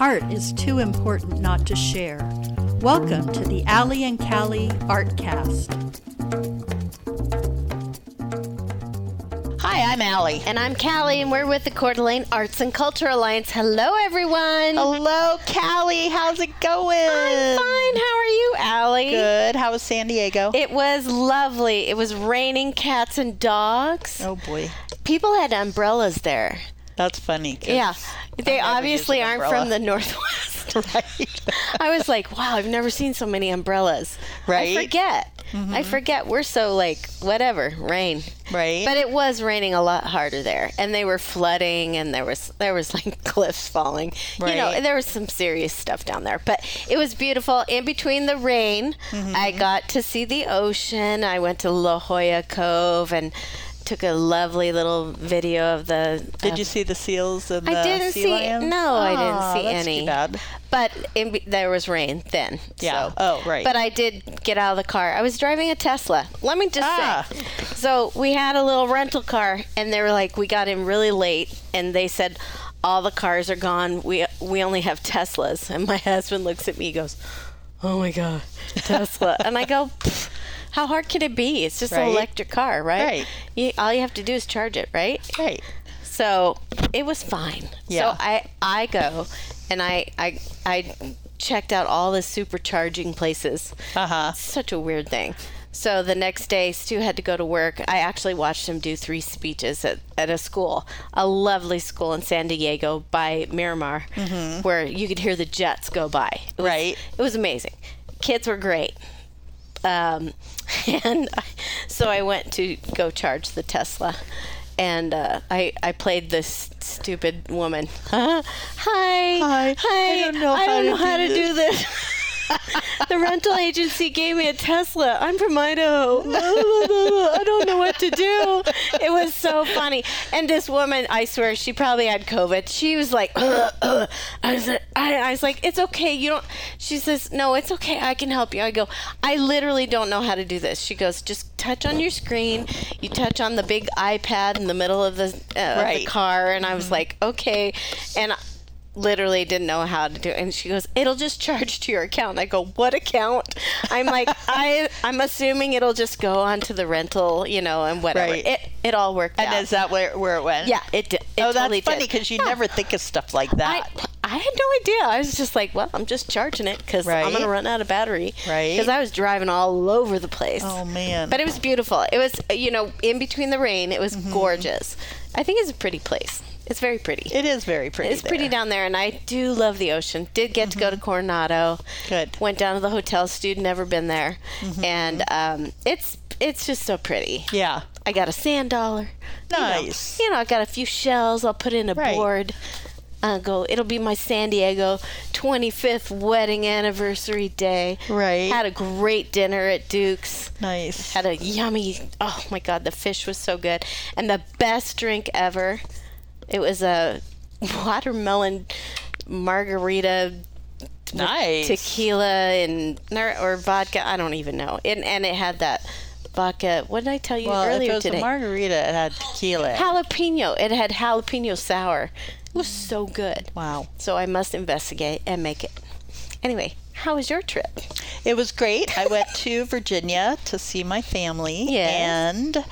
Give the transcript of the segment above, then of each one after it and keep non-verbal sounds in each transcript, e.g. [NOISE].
Art is too important not to share. Welcome to the Allie and Callie Artcast. Hi, I'm Allie. And I'm Callie, and we're with the Coeur d'Alene Arts and Culture Alliance. Hello, everyone. Hello, Callie. How's it going? I'm fine. How are you, Allie? Good. How was San Diego? It was lovely. It was raining cats and dogs. oh boy, People had umbrellas there. that's funny. Yeah. They obviously aren't umbrella. from the [LAUGHS] Northwest. [LAUGHS] right. I was like, wow, I've never seen so many umbrellas. Right? I forget. I forget. We're so like, whatever, rain. right. But it was raining a lot harder there, and they were flooding, and there was there was like [LAUGHS] cliffs falling. Right. You know, there was some serious stuff down there. But it was beautiful. In between the rain, Mm-hmm. I got to see the ocean. I went to La Jolla Cove and took a lovely little video of the. Did of- you see the seals and the I didn't sea see. lions? No, I didn't see that's any. Too bad. But in, there was rain then. Yeah. so- Oh, right. But I did get out of the car. I was driving a Tesla. Let me just Ah. say. So we had a little rental car, and they were like, we got in really late, and they said, all the cars are gone. We we only have Teslas. And my [LAUGHS] husband looks at me, he goes, "Oh my god, Tesla!" and I go. "Pfft, How hard can it be? It's just Right. an electric car, right? Right. You, all you have to do is charge it, right? Right. So it was fine. Yeah. So I I go and I I I checked out all the supercharging places. Uh huh. Such a weird thing. So the next day, Stu had to go to work. I actually watched him do three speeches at, at a school, a lovely school in San Diego by Miramar, where you could hear the jets go by. It was, Right. It was amazing. Kids were great. Um, [LAUGHS] and I, so I went to go charge the Tesla. And uh, I, I played this stupid woman. Hi. [LAUGHS] Hi. Hi. I don't know I how don't to know how do to do this. [LAUGHS] the rental agency gave me a Tesla. I'm from Idaho. [LAUGHS] I don't know what to do. It was so funny. And this woman, I swear, she probably had COVID. She was like, "Ugh, [CLEARS THROAT] ugh." I was, I, I was like, it's okay. You don't. She says, no, it's okay. I can help you. I go, I literally don't know how to do this. She goes, just touch on your screen. You touch on the big iPad in the middle of the, uh, of the car. And I was like, okay. And literally didn't know how to do it. And she goes, "It'll just charge to your account." I go, "What account?" I'm like, [LAUGHS] "I I'm assuming it'll just go onto the rental, you know, and whatever." Right. It it all worked And out. is that where, where it went? yeah, it did. It oh, totally that's funny because you Yeah. never think of stuff like that. I had no idea. I was just like, well, I'm just charging it because I'm going to run out of battery. Right. Because I was driving all over the place. oh man. But it was beautiful. It was, you know, in between the rain, it was Mm-hmm. gorgeous. I think it's a pretty place. It's very pretty. it is very pretty. It's pretty down there, and I do love the ocean. Did get to go to Coronado. Mm-hmm. Good. Went down to the hotel. Stu never been there, Mm-hmm. and um, it's it's just so pretty. Yeah. I got a sand dollar. You know. Nice. You know, I got a few shells. I'll put in a Right. board. Uh, go. It'll be my San Diego 25th wedding anniversary day. Right. Had a great dinner at Duke's. Nice. Had a yummy. Oh my God, the fish was so good, and the best drink ever. It was a watermelon margarita Nice. tequila and or, or vodka. I don't even know. And and it had that vodka. What did I tell you well, if earlier it was today? a margarita, it had tequila. jalapeno. It had jalapeno sour. It was so good. wow. So I must investigate and make it. Anyway, how was your trip? It was great. I went to Virginia to see my family. Yes. And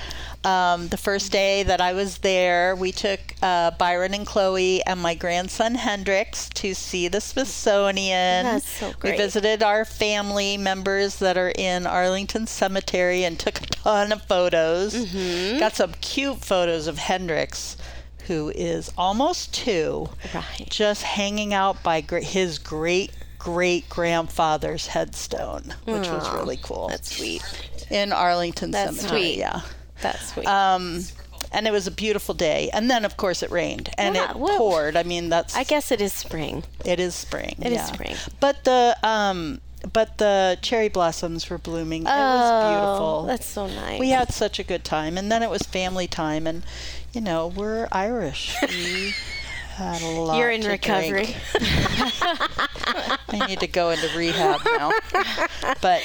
um, the first day that I was there, we took uh, Byron and Chloe and my grandson Hendrix to see the Smithsonian. That's so great. We visited our family members that are in Arlington Cemetery and took a ton of photos. Mm-hmm. Got some cute photos of Hendrix, who is almost two Right. just hanging out by gr- his great great grandfather's headstone, which was really cool. That's sweet. in Arlington That's Cemetery. sweet. Yeah. That's sweet. Um, and it was a beautiful day. And then, of course, it rained and Yeah, it well, poured. I mean, that's I guess it is spring. it is spring. It is yeah. spring. But the um, but the cherry blossoms were blooming. it was Oh, beautiful. That's so nice. we had such a good time, and then it was family time, and you know we're Irish. [LAUGHS] We had a lot. You're in recovery. [LAUGHS] I need to go into rehab now. [LAUGHS] But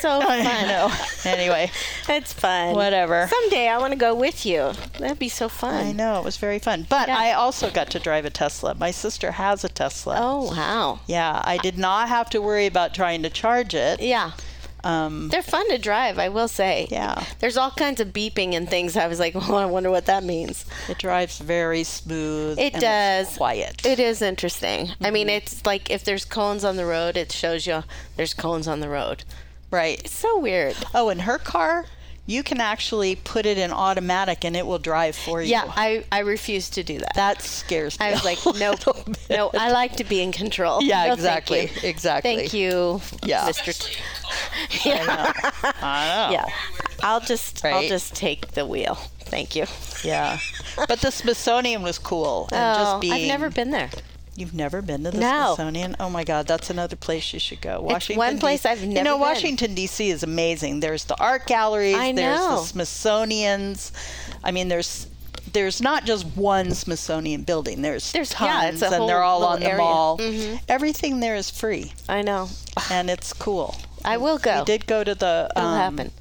so [LAUGHS] fun. I know. Anyway, It's fun. Whatever. Someday I want to go with you. That'd be so fun. I know it was very fun. But Yeah. I also got to drive a Tesla. My sister has a Tesla. Oh wow. Yeah, I did not have to worry about trying to charge it. Yeah. Um, They're fun to drive, I will say. Yeah. There's all kinds of beeping and things. I was like, well, [LAUGHS] I wonder what that means. it drives very smooth. It and does. Quiet. It is interesting. I mean, Mm-hmm. it's like if there's cones on the road, it shows you there's cones on the road. Right. It's so weird. Oh, in her car, you can actually put it in automatic and it will drive for you. Yeah, I, I refuse to do that. that scares me. I was like, a nope, no, I like to be in control. Yeah, No, exactly. Thank you. Exactly. Thank you, Yeah. Mr. T- [LAUGHS] I know. yeah, I'll just I'll just take the wheel. Thank you. Yeah. But the Smithsonian was cool. And oh, just being, I've never been there. You've never been to the No. Smithsonian? Oh my God, that's another place you should go. Washington. one place I've never. You know, been. Washington D.C. is amazing. There's the art galleries. I There's know. the Smithsonian's. I mean, there's there's not just one Smithsonian building. There's There's- tons, yeah, and they're all on the area. mall. Mhm. Everything there is free, I know. and it's cool. I will go. We did go to the It'll um, happen.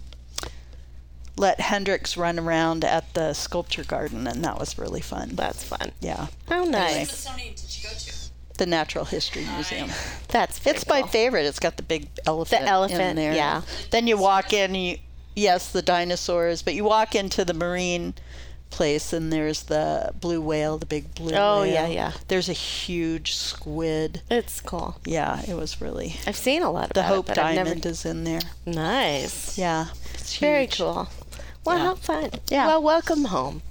Let Hendrix run around at the sculpture garden, and that was really fun. That's fun. yeah, Oh, nice. Anyway. Did you go to? the Natural History Museum. That's very It's my favorite. It's got the big elephant. The elephant, in there. yeah. Then you walk in. You yes, the dinosaurs. But you walk into the marine place, and there's the blue whale, the big blue. Oh, whale. yeah, yeah. There's a huge squid. It's cool. Yeah, it was really. I've seen a lot of The about Hope it, but I've Diamond never. is in there. Nice. Yeah, it's Very cool. Well, Yeah. how fun. Yeah. Well, welcome home.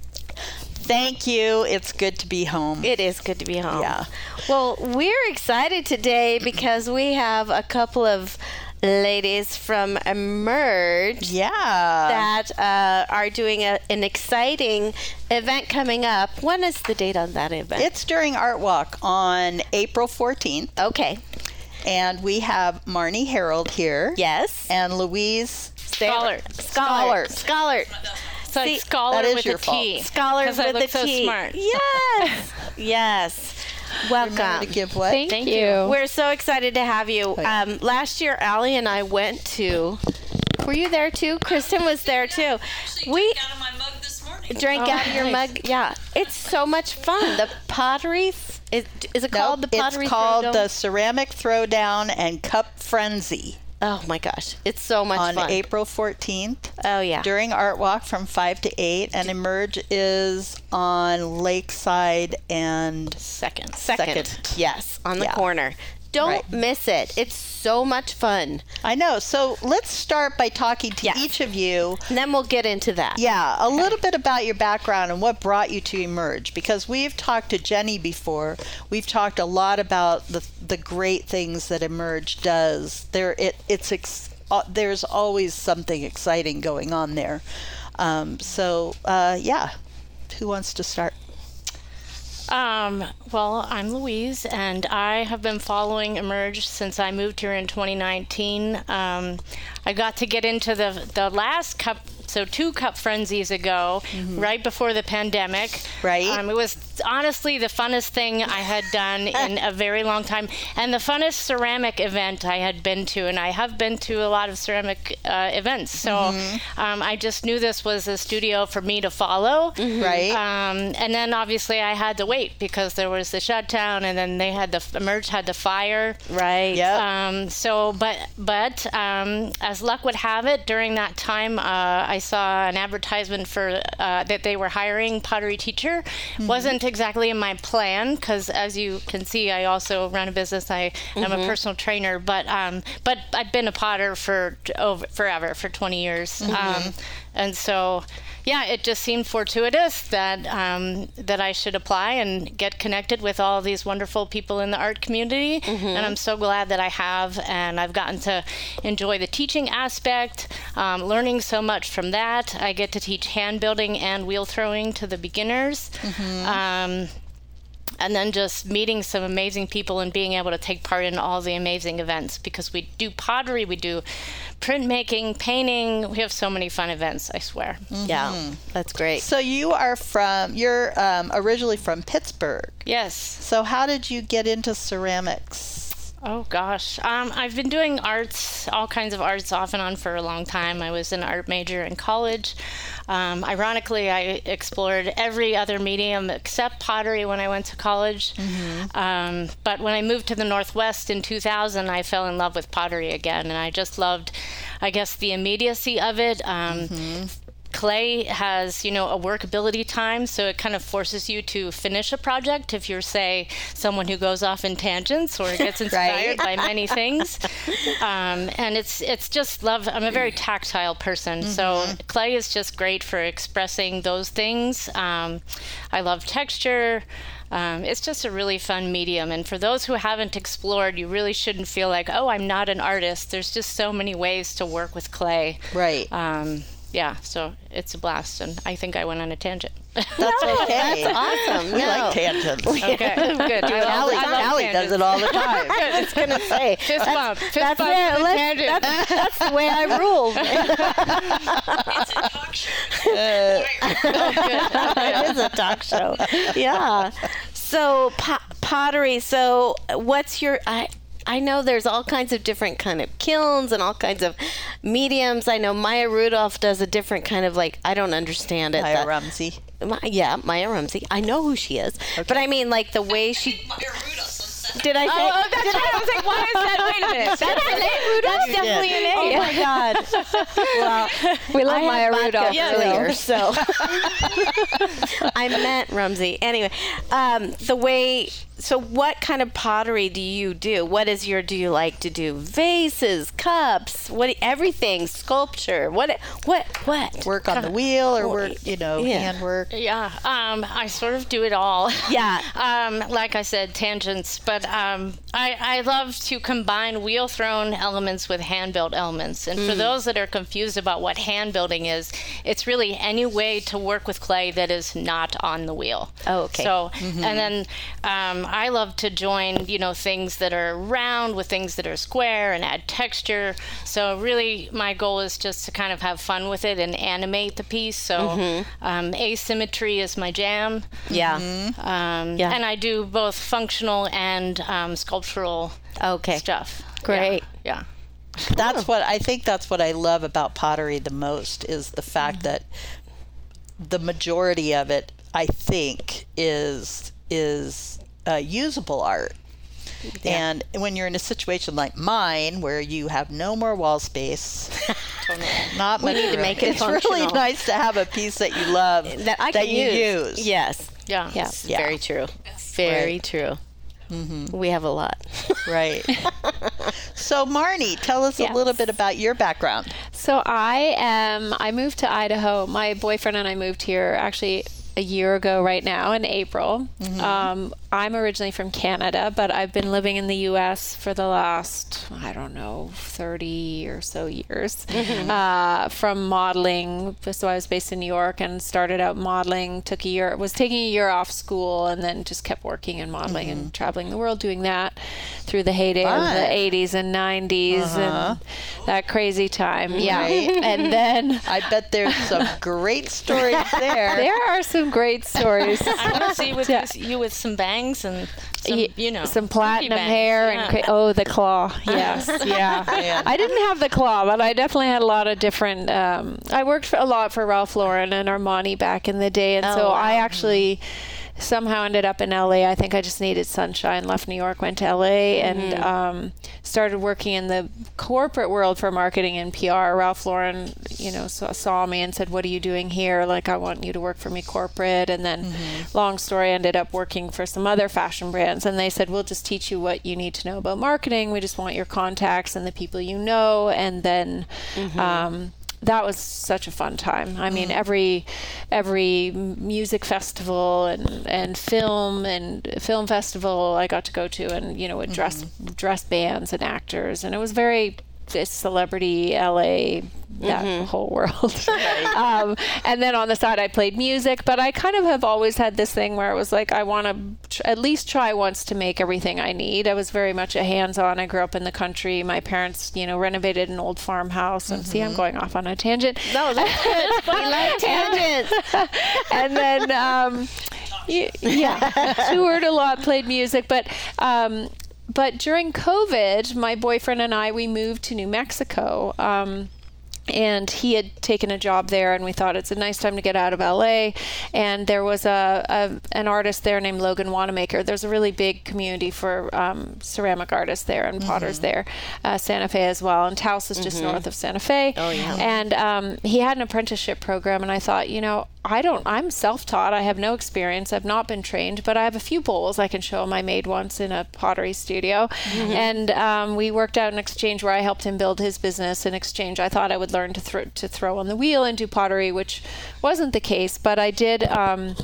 Thank you. It's good to be home. It is good to be home. Yeah. Well, we're excited today because we have a couple of ladies from Emerge yeah. that uh, are doing a, an exciting event coming up. When is the date on that event? it's during Art Walk on April 14th, okay. and we have Marnie Herald here. Yes. And Louise Schollaert. Scholar. Scholar. It's like See, scholar that is with your a T. fault. Scholar 'Cause with I look the so T. smart. Yes. [LAUGHS] yes. Remember Welcome. to give what? Thank, you. We're so excited to have you. Um, last year, Allie and I went to. Were you there too? Kristen was there too. We out of my mug this morning. drank Oh, out of your nice. mug. Yeah, it's so much fun. The pottery. Is, is it called Nope, the pottery? it's called Throwdown? the Ceramic Throwdown and Cup Frenzy Oh my gosh, it's so much fun. on fun. April 14th oh yeah. during Art Walk from 5 to 8. And Emerge is on Lakeside and Second. Second. Second. Yes, on the Yeah. corner. Don't Right. miss it. It's so much fun. I know. So let's start by talking to Yes. each of you. And then we'll get into that. Yeah, a little bit about your background and what brought you to Emerge. Because we've talked to Jenny before. We've talked a lot about the the great things that Emerge does. There, it it's ex, uh, there's always something exciting going on there. Um, so uh, yeah, who wants to start? Um, well, I'm Louise, and I have been following Emerge since I moved here in 2019. Um, I got to get into the the last cup, so two cup frenzies ago, right before the pandemic. Right. Um, it was honestly the funnest thing I had done [LAUGHS] in a very long time, and the funnest ceramic event I had been to, and I have been to a lot of ceramic uh, events. So um, I just knew this was a studio for me to follow. Right. Um, and then obviously I had to wait because there was the shutdown, and then they had the Emerge had the fire. Right. Yeah. Um, so, but but um, as luck would have it, during that time, uh, I saw an advertisement for uh, that they were hiring pottery teacher. wasn't exactly in my plan because, as you can see, I also run a business. I am a personal trainer, but um, but I've been a potter for over forever for 20 years, um, and so. Yeah, it just seemed fortuitous that um, that I should apply and get connected with all these wonderful people in the art community, and I'm so glad that I have, and I've gotten to enjoy the teaching aspect, um, learning so much from that. I get to teach hand building and wheel throwing to the beginners. Um, and then just meeting some amazing people and being able to take part in all the amazing events because we do pottery, we do printmaking, painting. We have so many fun events, I swear. Yeah. That's great. So you are from you're um, originally from Pittsburgh. Yes. So how did you get into ceramics? Oh gosh, um, I've been doing arts, all kinds of arts, off and on for a long time. I was an art major in college. Um, ironically, I explored every other medium except pottery when I went to college. Um, but when I moved to the Northwest in 2000, I fell in love with pottery again, and I just loved, I guess, the immediacy of it. Um, clay has you know a workability time so it kind of forces you to finish a project if you're say someone who goes off in tangents or [LAUGHS] gets inspired by many things [LAUGHS] um, and it's it's just love i'm a very tactile person so clay is just great for expressing those things um, i love texture um, it's just a really fun medium. And for those who haven't explored, you really shouldn't feel like, oh, I'm not an artist. There's just so many ways to work with clay. Right. Um, yeah, so it's a blast, and I think I went on a tangent. That's [LAUGHS] okay. That's awesome. We No. like tangents. [LAUGHS] okay, good. I love, Allie, I Allie does it all the [LAUGHS] time. I was gonna say Fist bump, fist that's, bump where- to let's- that's, that's the way I rule. It's a talk show. Uh, it is a talk show. Yeah. So po- pottery. So what's your? I I know there's all kinds of different kind of kilns and all kinds of mediums. I know Maya Rudolph does a different kind of like I don't understand it. Maya that- Rumsey. Ma- yeah, Maya Rumsey. I know who she is, but I mean like the way she. Maya Rudolph said Did I say? Oh, that's right. I was like, why is that? Wait a minute. [LAUGHS] That's a name, Rudolph? That's definitely an A. Oh my [LAUGHS] God. Well, We love I Maya Rudolph. Yeah. earlier, [LAUGHS] so I meant Rumsey. Anyway, um, the way. So, what kind of pottery do you do? What is your? Do you like to do vases, cups, what? Everything, sculpture. What? What? What? Work on the wheel or work, you know, Yeah. handwork. Yeah, um, I sort of do it all. Yeah. um, like I said, tangents, but um, I, I love to combine wheel thrown elements with hand built elements. And Mm. for those that are confused about what hand building is, it's really any way to work with clay that is not on the wheel. Oh, okay. So, Mm-hmm. and then um, I love to join, you know, things that are round with things that are square and add texture. So, really, my goal is just to kind of have fun with it and animate the piece. So, Mm-hmm. um, asymmetry is my jam. Yeah. Um, Yeah. And I do both functional and um, sculptural Okay. stuff. Great. Yeah. [LAUGHS] That's what I think that's what I love about pottery the most is the fact that the majority of it I think is is uh, usable art. And when you're in a situation like mine, where you have no more wall space, [LAUGHS] not much need to make it it's really nice to have a piece that you love That I can you use. use. Yes. Yeah. Yeah. Yeah. Very true. Very Right. true. Mm-hmm. We have a lot. Right. [LAUGHS] so, Marnie, tell us a little bit about your background. So I am. I moved to Idaho. My boyfriend and I moved here actually a year ago right now in April. Um, I'm originally from Canada, but I've been living in the U.S. for the last I don't know 30 or so years. Uh, from modeling, so I was based in New York and started out modeling. Took a year, was taking a year off school, and then just kept working and modeling and traveling the world doing that through the heyday of the 80s and 90s and that crazy time. Yeah, Right. [LAUGHS] and then I bet there's some great stories [LAUGHS] there. there are some great stories. [LAUGHS] I want to see with Yeah. this, you with some bangs and some, you know, some platinum hair yeah. and cra- oh the claw [LAUGHS] yes yeah [LAUGHS] Man. i didn't have the claw but i definitely had a lot of different um, i worked for, a lot for ralph lauren and armani back in the day and Oh, so wow. i actually somehow ended up in la i think i just needed sunshine left new york went to la and Mm-hmm. um, started working in the corporate world for marketing and pr ralph lauren you know saw, saw me and said what are you doing here like i want you to work for me corporate and then Mm-hmm. long story ended up working for some other fashion brands and they said we'll just teach you what you need to know about marketing we just want your contacts and the people you know and then Mm-hmm. um, that was such a fun time. I mean, mm. every every music festival and and film and film festival I got to go to, and you know, would dress mm-hmm. dress bands and actors, and it was very it's celebrity LA that whole world. [LAUGHS] um, and then on the side, I played music, but I kind of have always had this thing where it was like I want to tr- at least try once to make everything I need. I was very much a hands-on. I grew up in the country. My parents, you know, renovated an old farmhouse. And see, I'm going off on a tangent. No, that's good. [LAUGHS] we like tangents. [LAUGHS] and then um, yeah, toured a lot, played music, but um, but during COVID, my boyfriend and I we moved to New Mexico. Um, and he had taken a job there and we thought it's a nice time to get out of LA and there was a, a an artist there named Logan Wanamaker. There's a really big community for um, ceramic artists there and potters there uh, Santa Fe as well. And Taos is just north of Santa Fe. Oh yeah. And um, he had an apprenticeship program and I thought you know I don't I'm self-taught. I have no experience. I've not been trained but I have a few bowls I can show him. I made once in a pottery studio. And um, we worked out an exchange where I helped him build his business in exchange. I thought I would learn to throw to throw on the wheel and do pottery which wasn't the case but I did um,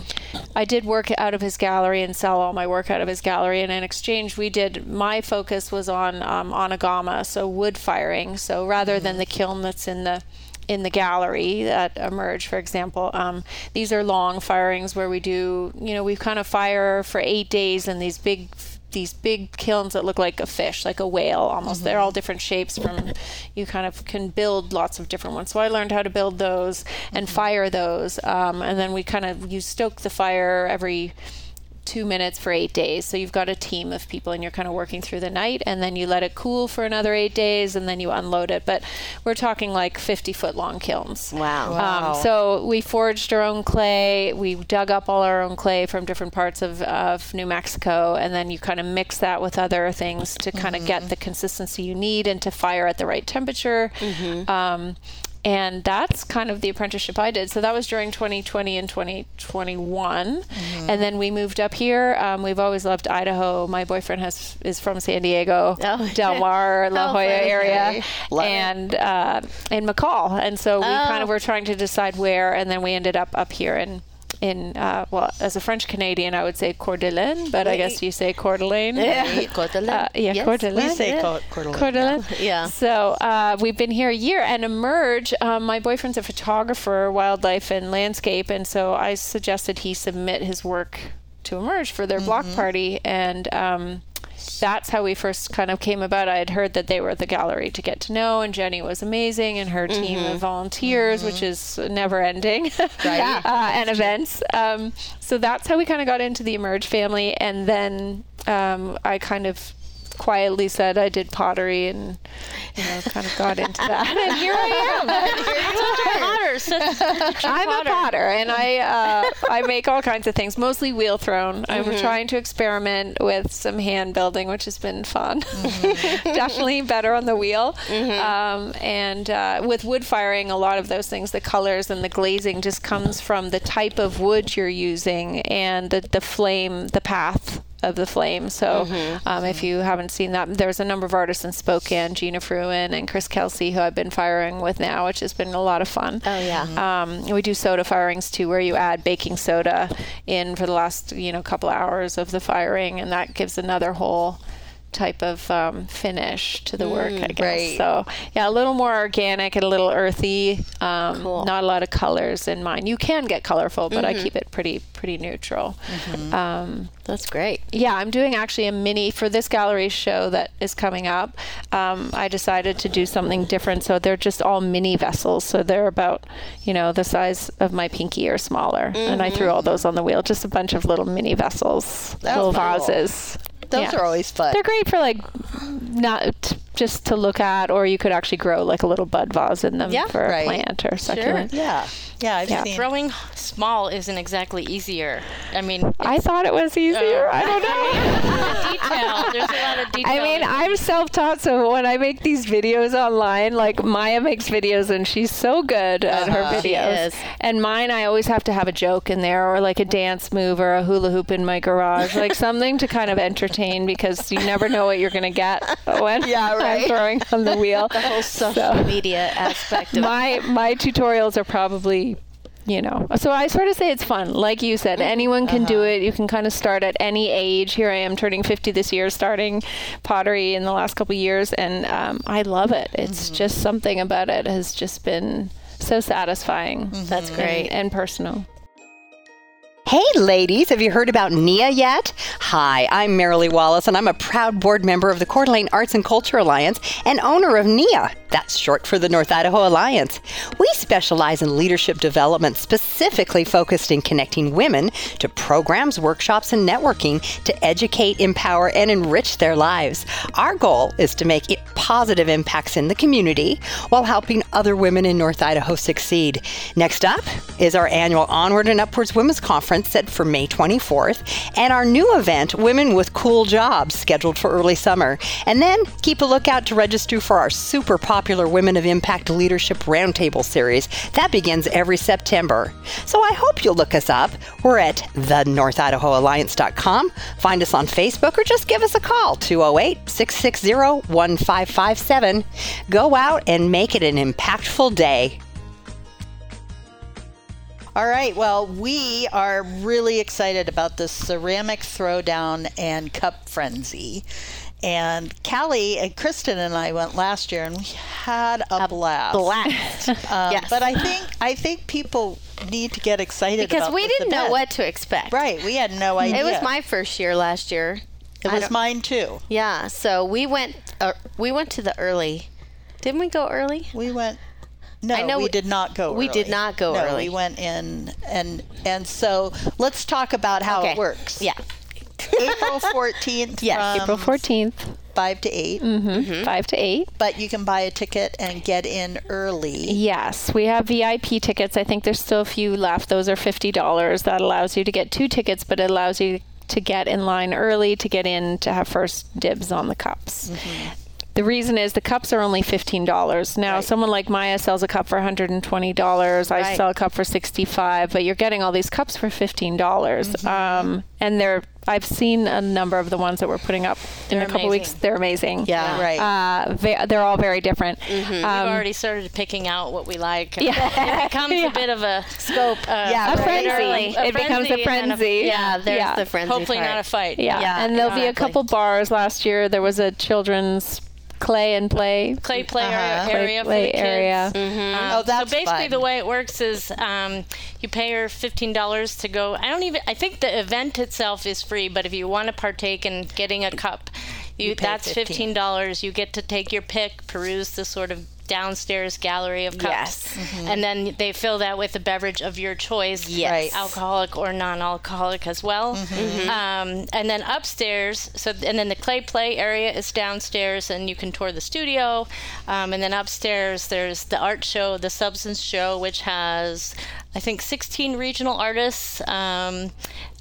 I did work out of his gallery and sell all my work out of his gallery. And in exchange we did my focus was on um, anagama so wood firing. So rather than the kiln that's in the in the gallery that emerge, for example. Um, these are long firings where we do, you know, we kind of fire for eight days in these big these big kilns that look like a fish, like a whale almost. They're all different shapes from you kind of can build lots of different ones. So I learned how to build those and fire those. Um, and then we kind of you stoke the fire every two minutes for eight days. So you've got a team of people and you're kind of working through the night and then you let it cool for another eight days and then you unload it. But we're talking like 50 foot long kilns. Wow. Um, so we forged our own clay. We dug up all our own clay from different parts of, of New Mexico, and then you kind of mix that with other things to kind of get the consistency you need and to fire at the right temperature. Um, and that's kind of the apprenticeship I did. So that was during 2020 and 2021, and then we moved up here. Um, we've always loved Idaho. My boyfriend has is from San Diego, Oh. [LAUGHS] Del Mar, La Jolla area, Love and uh, in McCall. And so we kind Oh. of were trying to decide where, and then we ended up up here in. In uh, well, as a French Canadian, I would say Coeur d'Alene, but I guess you say Coeur d'Alene. Yeah. [LAUGHS] Uh, yeah, Yes. Coeur d'Alene. We say Yeah. Coeur Coeur d'Alene. Coeur d'Alene. Yeah. So uh, we've been here a year, and Emerge. Um, my boyfriend's a photographer, wildlife and landscape, and so I suggested he submit his work to Emerge for their block party, and um, that's how we first kind of came about. I had heard that they were at the gallery to get to know, and Jenny was amazing, and her team of volunteers, which is never ending, [LAUGHS] Right. uh, and events. Um, so that's how we kind of got into the Emerge family, and then um, I kind of quietly said I did pottery and you know kind of got into [LAUGHS] that. And here I am. [LAUGHS] Potter, such a I'm a potter. potter and I uh, I make all kinds of things mostly wheel thrown. I'm Mm-hmm. trying to experiment with some hand building which has been fun. Mm-hmm. [LAUGHS] definitely better on the wheel. Um, and uh, with wood firing a lot of those things the colors and the glazing just comes from the type of wood you're using and the, the flame the path of the flame. So, Mm-hmm. um, if you haven't seen that, there's a number of artists in Spokane, Gina Fruin and Chris Kelsey, who I've been firing with now, which has been a lot of fun. Oh, yeah. Um, we do soda firings too, where you add baking soda in for the last you know couple hours of the firing, and that gives another whole type of um, finish to the work, I guess. right. So yeah, a little more organic and a little earthy. Um, Cool. Not a lot of colors in mine. You can get colorful, but I keep it pretty pretty neutral. Um, That's great. yeah, I'm doing actually a mini for this gallery show that is coming up. Um, I decided to do something different, so they're just all mini vessels. So they're about, you know, the size of my pinky or smaller. And I threw all those on the wheel, just a bunch of little mini vessels, little cool. vases. Those Yeah. are always fun. They're great for like not just to look at, or you could actually grow like a little bud vase in them Yeah. for a plant or succulent. yeah. Yeah, I've Yeah. seen. Throwing small isn't exactly easier. I mean, I thought it was easier. I don't know. [LAUGHS] detail. There's a lot of detail. [LAUGHS] I mean, I'm self-taught, so when I make these videos online, like Maya makes videos and she's so good at her Uh-huh. She videos. is. And mine, I always have to have a joke in there, or like a dance move, or a hula hoop in my garage, like something to kind of entertain because you never know what you're gonna get [LAUGHS] when Yeah, I'm right. throwing on the wheel. [LAUGHS] The whole social So- media aspect of my my tutorials are probably you know so i sort of say it's fun. Like you said mm-hmm. anyone can do uh-huh. it. You can kind of start at any age. Here i am turning 50 this year starting pottery in the last couple of years and um, i love it. It's mm-hmm. just something about it has just been so satisfying. Mm-hmm. That's and- great. and, personal Hey, ladies, have you heard about NIA yet? Hi, I'm Marilee Wallace, and I'm a proud board member of the Coeur d'Alene Arts and Culture Alliance and owner of NIA. That's short for the North Idaho Alliance. We specialize in leadership development, specifically focused in connecting women to programs, workshops, and networking to educate, empower, and enrich their lives. Our goal is to make it positive impacts in the community while helping other women in North Idaho succeed. Next up is our annual Onward and Upwards Women's Conference set for May 24th, and our new event, Women with Cool Jobs, scheduled for early summer. And then keep a lookout to register for our super popular Women of Impact Leadership Roundtable series. That begins every September. So I hope you'll look us up. We're at thenorthidahoalliance.com. Find us on Facebook or just give us a call 208 660 1557. Go out and make it an impactful day. All right. Well, we are really excited about this ceramic throwdown and cup frenzy. And Callie and Kristen and I went last year, and we had a, blast. Blast. [LAUGHS] Um, yes. But I think I think people need to get excited about this. because we didn't know what to expect. Right. We had no idea. It was my first year last year. It I was mine too. Yeah. So we went. Uh, we went to the early. Didn't we go early? We went. No, I know we we- did not go. we did not go no, early. We went in, and and so let's talk about how it works. Yeah. April [LAUGHS] fourteenth. Yes, April 14th, five to 8 Mm-hmm. 5 to 8. But you can buy a ticket and get in early. Yes, we have VIP tickets. I think there's still a few left. Those are $50. That allows you to get two tickets, but it allows you to get in line early to get in to have first dibs on the cups. The reason is the cups are only $15. Now, someone like Maya sells a cup for $120. I sell a cup for 65 but you're getting all these cups for $15. dollars Um, and they're I've seen a number of the ones that we're putting up in They're a couple weeks. They're amazing. Yeah. Right. Uh, ve- they're all very different. We've Um, already started picking out what we like. [LAUGHS] Yeah. It becomes Yeah. a bit of a scope. Uh, Yeah, a frenzy. early. It becomes a and then frenzy. Yeah. There's Yeah. the frenzy. hopefully part. not a fight. Yeah. Yeah, and there'll be a couple bars. Last year there was a children's clay and play. Clay play Uh-huh. area, Play- area for play the kids. area. Um, Oh, that's so basically fun. the way it works is um, you pay her fifteen dollars to go. I don't even. I think the event itself is free, but if you want to partake in getting a cup, you, pay that's 15. fifteen dollars. You get to take your pick, peruse the sort of downstairs gallery of cups, Yes. and then they fill that with a beverage of your choice, Yes. Right. alcoholic or non-alcoholic as well. Um, and then upstairs, so and then the clay play area is downstairs, and you can tour the studio. Um, and then upstairs, there's the art show, the Substance Show, which has, I think, 16 regional artists. Um,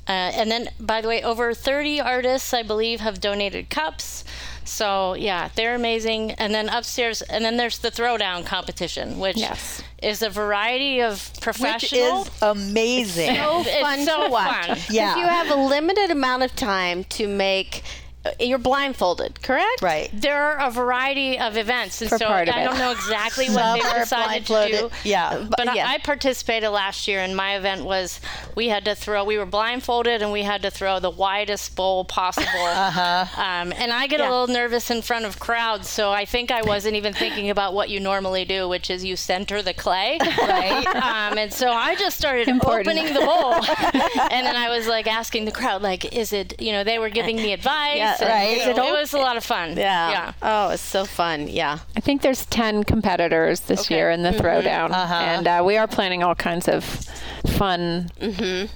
uh, and then, by the way, over 30 artists, I believe, have donated cups. So yeah, they're amazing. And then upstairs, and then there's the throwdown competition, which Yes. is a variety of professional. Which professional. is amazing. It's so It's fun so to watch. fun. Yeah. Because you have a limited amount of time to make. Uh, You're blindfolded, correct? Right. There are a variety of events, and For so I don't know exactly [LAUGHS] what they decided to do. Yeah. But I- yeah. I participated last year, and my event was we had to throw. We were blindfolded, and we had to throw the widest bowl possible. [LAUGHS] uh-huh. um, and I get a little nervous in front of crowds, so I think I wasn't even thinking about what you normally do, which is you center the clay. [LAUGHS] Right. um, and so I just started Important. opening the bowl, and then I was like asking the crowd, like, "Is it? You know, they were giving me advice. Yeah, and, right. you know, it it was a lot of fun. Yeah. Yeah. Oh, it's so fun. Yeah. I think there's 10 competitors this Okay. year in the throwdown. Uh-huh. And uh, we are planning all kinds of fun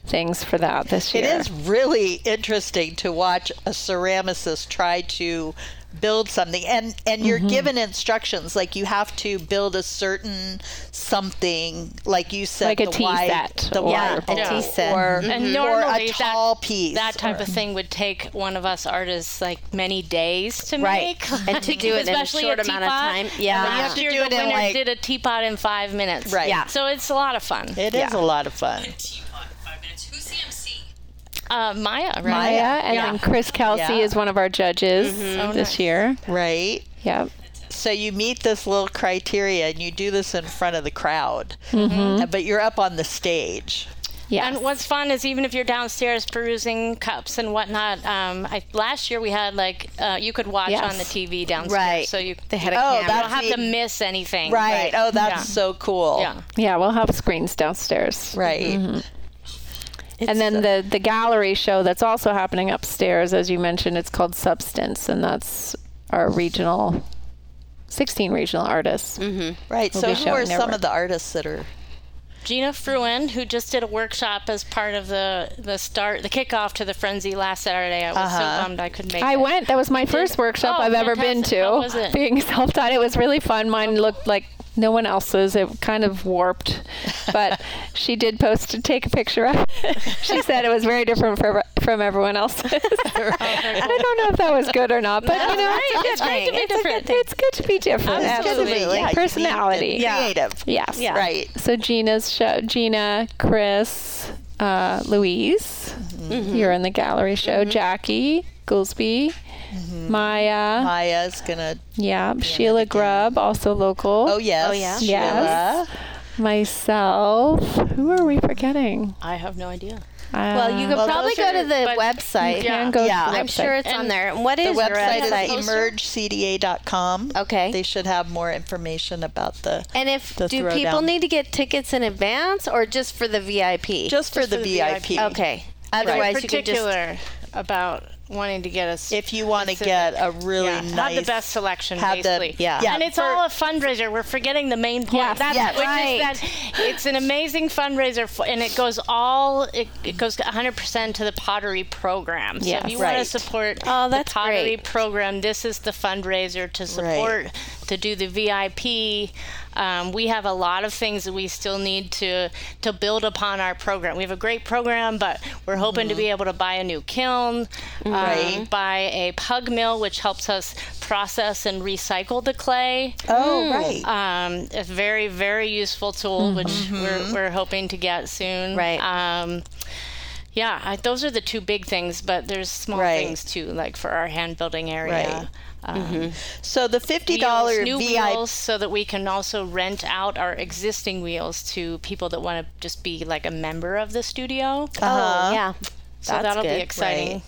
things for that this year. is really interesting to watch a ceramicist try to build something and and you're Mm-hmm. given instructions like you have to build a certain something like you said Like a the tea wide, set the or- wide Yeah, a bowl, tea set. or, And or a tall piece That type or- of thing would take one of us artists like many days to Right. make, And to [LAUGHS] do it in a Especially short amount of time. Yeah. Last You have to year do the it in, winner like- did a teapot in five minutes. Right. Yeah. So it's a lot of fun. It is a lot of fun Teapot in five minutes. Who's the MC? Uh, Maya, right? Maya, and Yeah. then Chris Kelsey Yeah. is one of our judges Oh, this nice. year. right Yep. so you meet this little criteria and you do this in front of the crowd Uh, but you're up on the stage Yes. And what's fun is even if you're downstairs perusing cups and whatnot. Um, I, last year we had like uh, you could watch Yes. on the TV downstairs, Right. so you They had a Oh, camera. you don't have to miss anything. right, oh that's Yeah. so cool Yeah. yeah, we'll have screens downstairs. right and then the the gallery show that's also happening upstairs, as you mentioned, it's called Substance, and that's our regional, sixteen regional artists. Mm-hmm. Right. We'll so be who are some work. of the artists that are? Gina Fruin, who just did a workshop as part of the the start, the kickoff to the frenzy last Saturday. I was so uh-huh. bummed I couldn't make I it. went. That was my first workshop Oh, I've ever been to. How was it? [LAUGHS] Being self-taught, it was really fun. Mine looked like no one else's. It kind of warped, but [LAUGHS] she did post to take a picture of. it. she said it was very different from from everyone else's. [LAUGHS] I don't know if that was good or not, but you know, It's a good thing. It's a good thing. it's good to be different. Absolutely. Yeah, unique Personality. and Yeah. creative. Yes. Yeah. Right. So Gina's show, Gina, Chris, uh, Louise, Mm-hmm. you're in the gallery show. Jackie, Goolsby, Mm-hmm. Maya, Maya's gonna. yeah, Sheila Grubb, also local. Oh yes. Oh, yeah. Sheila. Myself. Who are we forgetting? I have no idea. Well, you Uh, could Well, probably those go to the website. Yeah. can go Yeah. to the I'm website. sure it's on there. What is The your website website? is emergecda.com. Okay. They should have more information about the. And if the do people throwdown. need to get tickets in advance or just for the VIP? Just for Just the for the VIP. VIP. okay. In Otherwise, you could just particular about wanting to get us. If you want to get a really yeah, nice. have the best selection, have the- basically. yeah. yeah, and it's for- all a fundraiser. We're forgetting the main point. Yes. That's, Yes. which Right. is that it's an amazing fundraiser, f and it goes all it, it goes 100% to the pottery program. So Yes. if you want to support Oh, that's the pottery great. program, this is the fundraiser to support to do the VIP. Um, we have a lot of things that we still need to to build upon our program. We have a great program, but we're hoping to be able to buy a new kiln, um, buy a pug mill, which helps us process and recycle the clay. Oh right. Um, a very, very useful tool, which we're, we're hoping to get soon. Right. Um, yeah, I, those are the two big things, but there's small Right. things too, like for our hand building area. Right. Um, so the fifty dollar new VIP. wheels, so that we can also rent out our existing wheels to people that want to just be like a member of the studio. Uh-huh. Oh, yeah. so That's that'll good. be exciting. Right.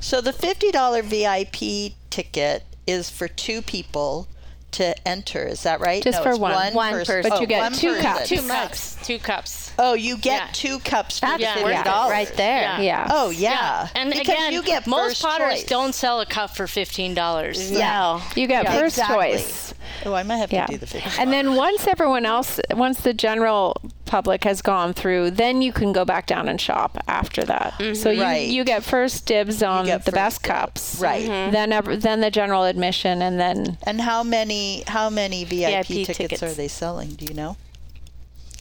So the fifty dollar VIP ticket is for two people to enter. Is that right? Just no, for it's one. one, One person. person. But you Oh, get one two person. cups. Two Two cups. Two cups. Oh, you get Yeah. two cups for That's Yeah. fifty dollars. it right there. Yeah. Yeah. Oh yeah. And because again, you get most first potters choice. don't sell a cup for fifteen dollars. No. You get Yeah, first exactly. choice. Oh, I might have Yeah. to do the fifty. And then once everyone else, once the general public has gone through, then you can go back down and shop after that. So you, Right. you get first dibs on the best dibs. cups. Right. Mm-hmm. Then ev- then the general admission, and then And how many how many VIP, VIP tickets, tickets. are they selling? Do you know?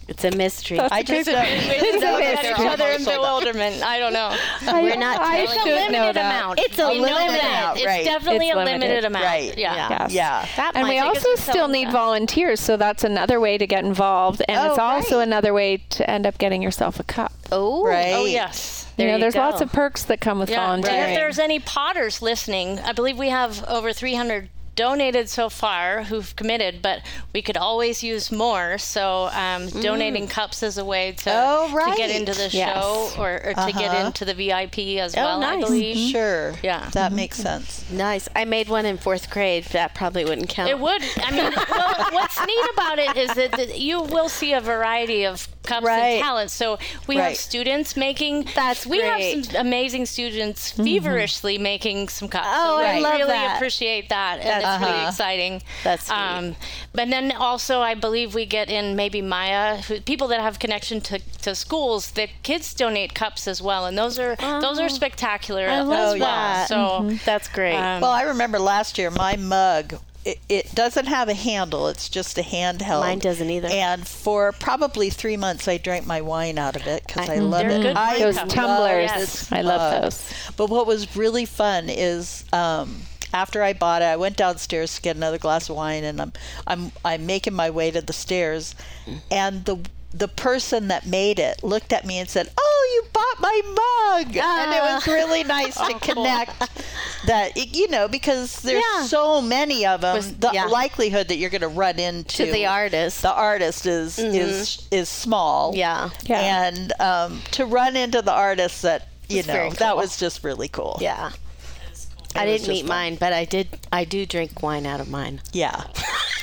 It's a mystery. I just know, It's know a that each other in almost sold out. bewilderment. I don't know. [LAUGHS] We're not I telling should you. know limited amount. It's a limited amount, It's right. definitely It's a limited. limited amount. Right. Yeah. Yes. Yeah. That and might we also still need that. volunteers, so that's another way to get involved, and Oh, it's also right. another way to end up getting yourself a cup. Oh. oh right. Oh yes. There you know, you there's lots of perks that come with Yeah. volunteering. And if there's any potters listening, I believe we have over 300 donated so far who've committed, but we could always use more. So um, donating cups is a way to, Oh, to get into the Yes. show or, or to get Uh-huh. into the VIP as Oh, well, I nice. believe. Sure. Yeah. That makes sense. Nice. I made one in fourth grade. That probably wouldn't count. It would. I mean, well, what's neat about it is that, that you will see a variety of cups Right. and talents. So we have students making. That's we great. have some amazing students feverishly making some cups. Oh, so I we love really that. appreciate that, and That's it's really Uh-huh. exciting. That's. Um, but then also, I believe we get in maybe Maya, who, people that have connection to, to schools. The kids donate cups as well, and those are those are spectacular I as love well. that. So. That's great. um, Well, I remember last year my mug. It, it doesn't have a handle. It's just a handheld. Mine doesn't either. And for probably three months, I drank my wine out of it because I, I- love it. good I Those love tumblers, this I love those. But what was really fun is um, after I bought it, I went downstairs to get another glass of wine, and I'm I'm I'm making my way to the stairs, and the the person that made it looked at me and said, "Oh, you bought my mug," and it was really nice to [LAUGHS] connect that you know because there's Yeah. so many of them. Was- the yeah. likelihood that you're going to run into to the artist. the artist is is is small. yeah. Yeah. And um, to run into the artist that you It's know very that was just really cool. Yeah. I It was didn't meet fun. mine, but I did. I do drink wine out of mine. Yeah. [LAUGHS]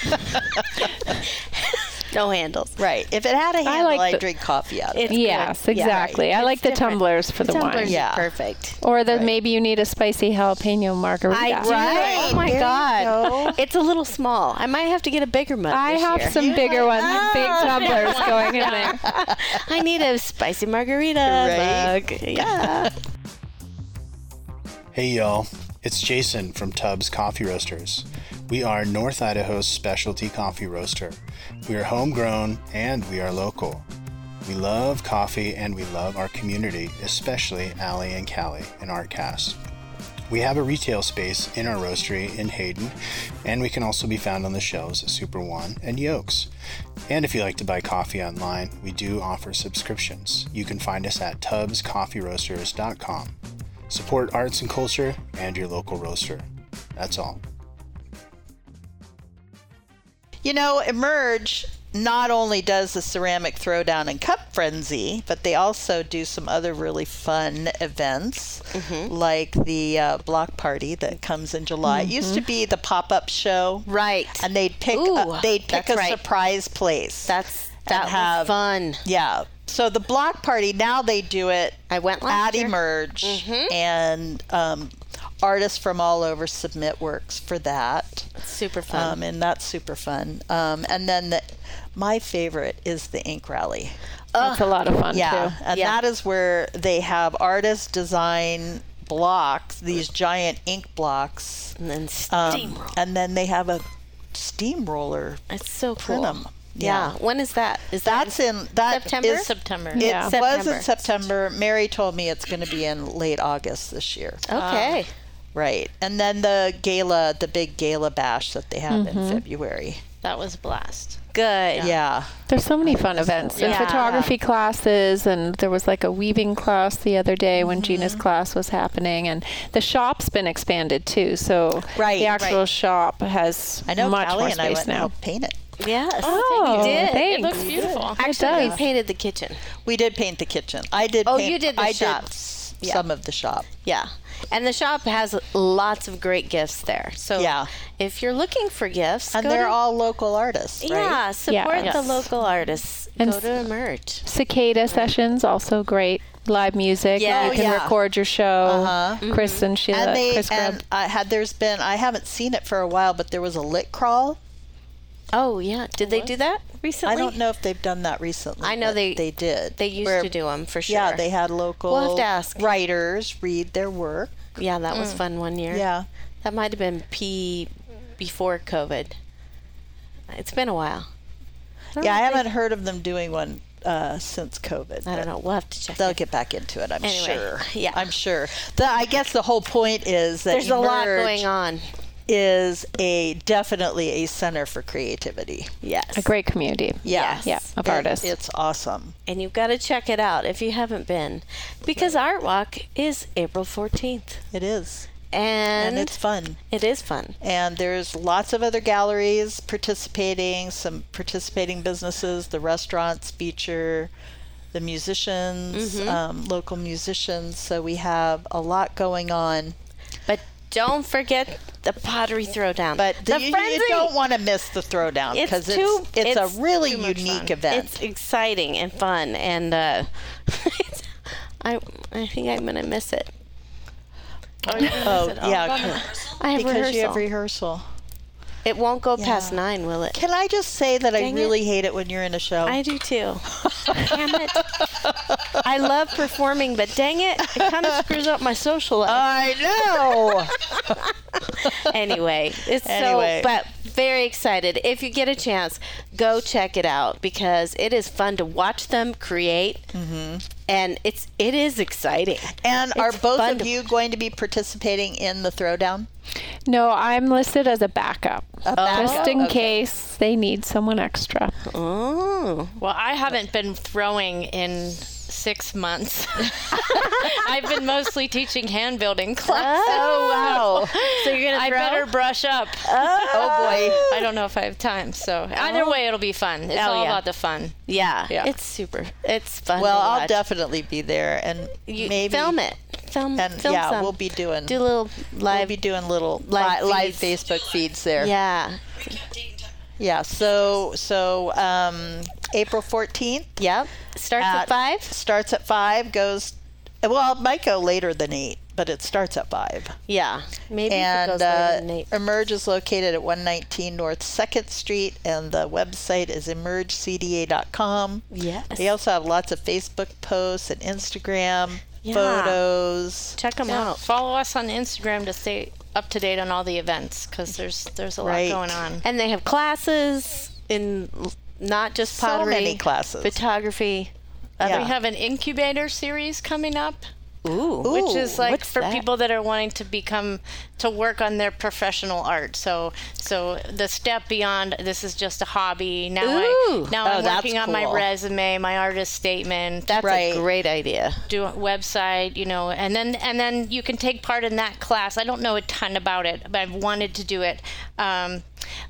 [LAUGHS] No handles. Right. If it had a handle, like I the- drink coffee out of it. Yes, good. Yeah. exactly. I It's like the different. tumblers for the, Tumblers wine. are Yeah. perfect. Or that maybe you need a spicy jalapeno margarita. I do. Right. Oh my There you god, [LAUGHS] it's a little small. I might have to get a bigger mug. I this have year. some bigger ones, big [LAUGHS] Oh. tumblers going in there. [LAUGHS] I need a spicy margarita Right. mug. Yeah. Hey y'all, it's Jason from Tubbs Coffee Roasters. We are North Idaho's specialty coffee roaster. We are homegrown and we are local. We love coffee and we love our community, especially Allie and Callie and Artcast. We have a retail space in our roastery in Hayden, and we can also be found on the shelves at Super One and Yokes. And if you like to buy coffee online, we do offer subscriptions. You can find us at tubbscoffeeroasters.com. Support arts and culture and your local roaster. That's all. You know, Emerge not only does the ceramic throwdown and cup frenzy, but they also do some other really fun events, Mm-hmm. like the uh, block party that comes in July. It used to be the pop-up show, Right. and they'd pick Ooh, a, they'd pick a right. surprise place. That's that have- was fun. yeah. So the block party now they do it I went last at year. Emerge, and um, artists from all over submit works for that. Super fun. Um, and that's super fun. Um, and then the, my favorite is the ink rally. That's a lot of fun Yeah, too. and Yeah. that is where they have artists design blocks, these giant ink blocks, and then um, and then they have a steamroller It's so cool. print 'em. Yeah. When is that? Is that That's in that September? is- September. It Yeah. was September. in September. Mary told me it's going to be in late August this year. okay? Right, and then the gala, the big gala bash that they have Mm-hmm. in February. That was a blast. Good. Yeah. There's so many fun events and Yeah. photography classes, and there was like a weaving class the other day when Mm-hmm. Gina's class was happening, and the shop's been expanded too. So Right, the actual right. shop has I know much Callie more and I space went now. helped paint it. Yes. Oh, you did. thanks. It looks beautiful. Actually, we painted the kitchen. We did paint the kitchen. I did. Oh, paint, you did the I shop. Did Yeah. some of the shop. Yeah. And the shop has lots of great gifts there. So Yeah. if you're looking for gifts, And go they're to- all local artists, right? yeah, support the Yes. local artists. And go to Emerge. Cicada sessions also great. Live music. Yeah. you can yeah. record your show. Uh-huh. Chris and Sheila. And they Chris and I had there's been I haven't seen it for a while, but there was a lit crawl. Oh yeah, did they do that recently? I don't know if they've done that recently. I know they- they did. They used Where- to do them for sure. Yeah, they had local We'll have to ask. writers read their work. Yeah, that was fun one year. Yeah. That might have been P before COVID. It's been a while. don't Yeah, I know if they- haven't heard of them doing one uh, since COVID. I don't know. We'll have to check. They'll it. get back into it, I'm Anyway, sure. [LAUGHS] yeah. I'm sure. The, I guess the whole point is that There's a lot going on. Is a definitely a center for creativity. Yes. a great community. Yeah. Yeah, of It- artists. It's awesome. And you've got to check it out if you haven't been, because Art Walk is April 14th, It is. and, And it's fun. it is fun. And there's lots of other galleries participating, some participating businesses, the restaurants feature the musicians, Mm-hmm. um, local musicians. So we have a lot going on. But don't forget the pottery throwdown. But the you, frenzy. you don't want to miss the throwdown because it's, too. it's, it's a really unique fun. event. It's exciting and fun, and uh, [LAUGHS] I I think I'm gonna miss it. oh, all. yeah, I have because rehearsal. you have rehearsal. it won't go past nine, will it? Can I just say that I Dang it. really hate it when you're in a show? I do too. [LAUGHS] Damn it. I love performing, but dang it, it kind of screws up my social life. I know. [LAUGHS] anyway, it's Anyway. so but very excited. If you get a chance, go check it out because it is fun to watch them create, mm-hmm. and it's it is exciting. and are both fun of to- you going to be participating in the throwdown? No, I'm listed as a backup. backup, Just in okay. case they need someone extra. Oh, Well, I haven't been throwing in six months. [LAUGHS] I've been mostly teaching hand building [LAUGHS] classes. Oh wow! so you're gonna I better brush up. Oh, oh boy! I don't know if I have time. So either way, it'll be fun. It's Oh, all yeah. about the fun. Yeah, Yeah. it's super. It's fun. Well, to I'll watch. definitely be there, and You maybe film it. Film. And film yeah, some. we'll be doing do a little we'll live. be doing little live live, live. Facebook feeds there. yeah. Yeah. So so um, April fourteenth. Yep. Starts at, five. Starts at five. Goes. Well, it might go later than eight, but it starts at five. Yeah. Maybe and goes later uh, than eight. Emerge is located at 119 North 2nd Street, and the website is emergecda.com. Yes. They also have lots of Facebook posts and Instagram Yeah. photos. Check them Yeah, out. follow us on Instagram to stay up to date on all the events because there's there's a lot going on. And they have classes in not just So many classes. photography. Yeah. We have an incubator series coming up. Ooh. which is like for that? people that are wanting to become to work on their professional art. So so the step beyond this is just a hobby. Now Ooh. I now Oh, I'm working on my resume, my artist statement. That's Right. a great idea. do a website, you know, and then and then you can take part in that class. I don't know a ton about it, but I've wanted to do it. Um,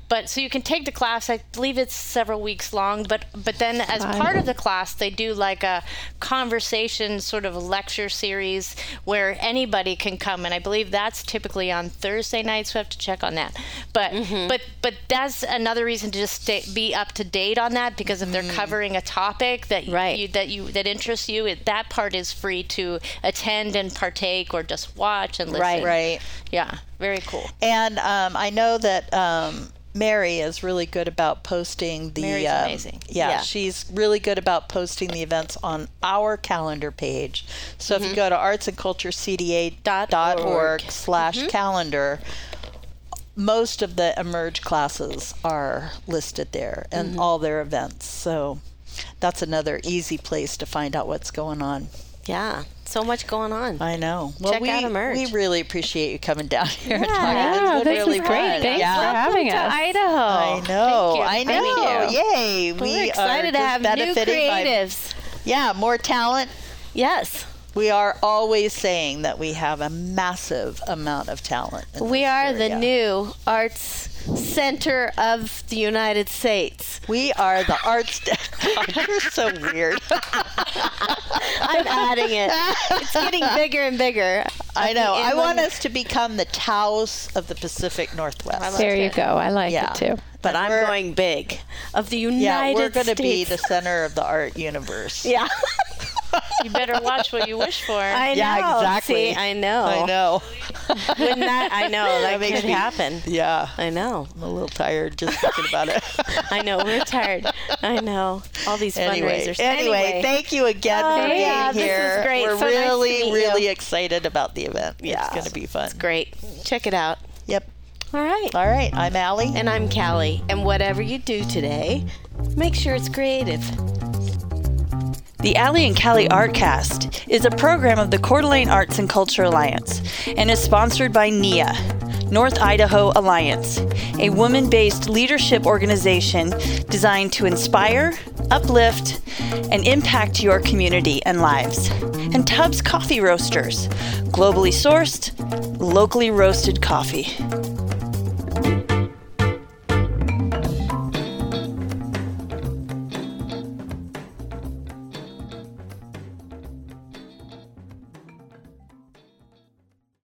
but so you can take the class. I believe it's several weeks long. But but then as part of the class, they do like a conversation sort of lecture series where anybody can come, and I believe that's typically on Thursday nights. so We have to check on that. But but but that's another reason to just stay, be up to date on that because if they're covering a topic that Right. you, that you that interests you, it, that part is free to attend and partake or just watch and listen. Right. Right. Yeah. Very cool. And um, I know that um, Mary is really good about posting the. Mary's um, amazing. Yeah, Yeah. she's really good about posting the events on our calendar page. So if Mm-hmm. you go to artsandculturecda.org slash Mm-hmm. calendar, most of the Emerge classes are listed there and Mm-hmm. all their events. So that's another easy place to find out what's going on. Yeah. So much going on. I know. Well, Check we, out Emerge. we really appreciate you coming down here and talking. Yeah, It's been this is great. fun. Thanks yeah. for having Welcome us. to Idaho. I know. you. I Thank know. you. Yay. we We're excited are to just have new benefiting by- creatives. yeah, more talent. Yes. We are always saying that we have a massive amount of talent. We this are the new arts center of the United States. We are the arts. [LAUGHS] You're so weird. [LAUGHS] I'm adding it. It's getting bigger and bigger. I know. I want us to become the Taos of the Pacific Northwest. There you go. I like Yeah. it too. But I'm We're- going big. Of the United Yeah, we're going to be the center of the art universe. [LAUGHS] Yeah. You better watch what you wish for. I know. Yeah, exactly. See, I know. I know. [LAUGHS] Wouldn't that? I know. That, makes could me- happen. Yeah. I know. I'm a little tired just thinking about it. [LAUGHS] I know. We're tired. I know. All these anyway, fundraisers. anyway, thank you again Oh, for being yeah, this is here. great. We're So nice to really, you. really excited about the event. Yeah. It's going to be fun. It's great. Check it out. Yep. All right. All right. I'm Allie. And I'm Callie. And whatever you do today, make sure it's creative. The Allie and Callie Artcast is a program of the Coeur d'Alene Arts and Culture Alliance and is sponsored by NIA, North Idaho Alliance, a woman based leadership organization designed to inspire, uplift, and impact your community and lives. And Tubbs Coffee Roasters, globally sourced, locally roasted coffee.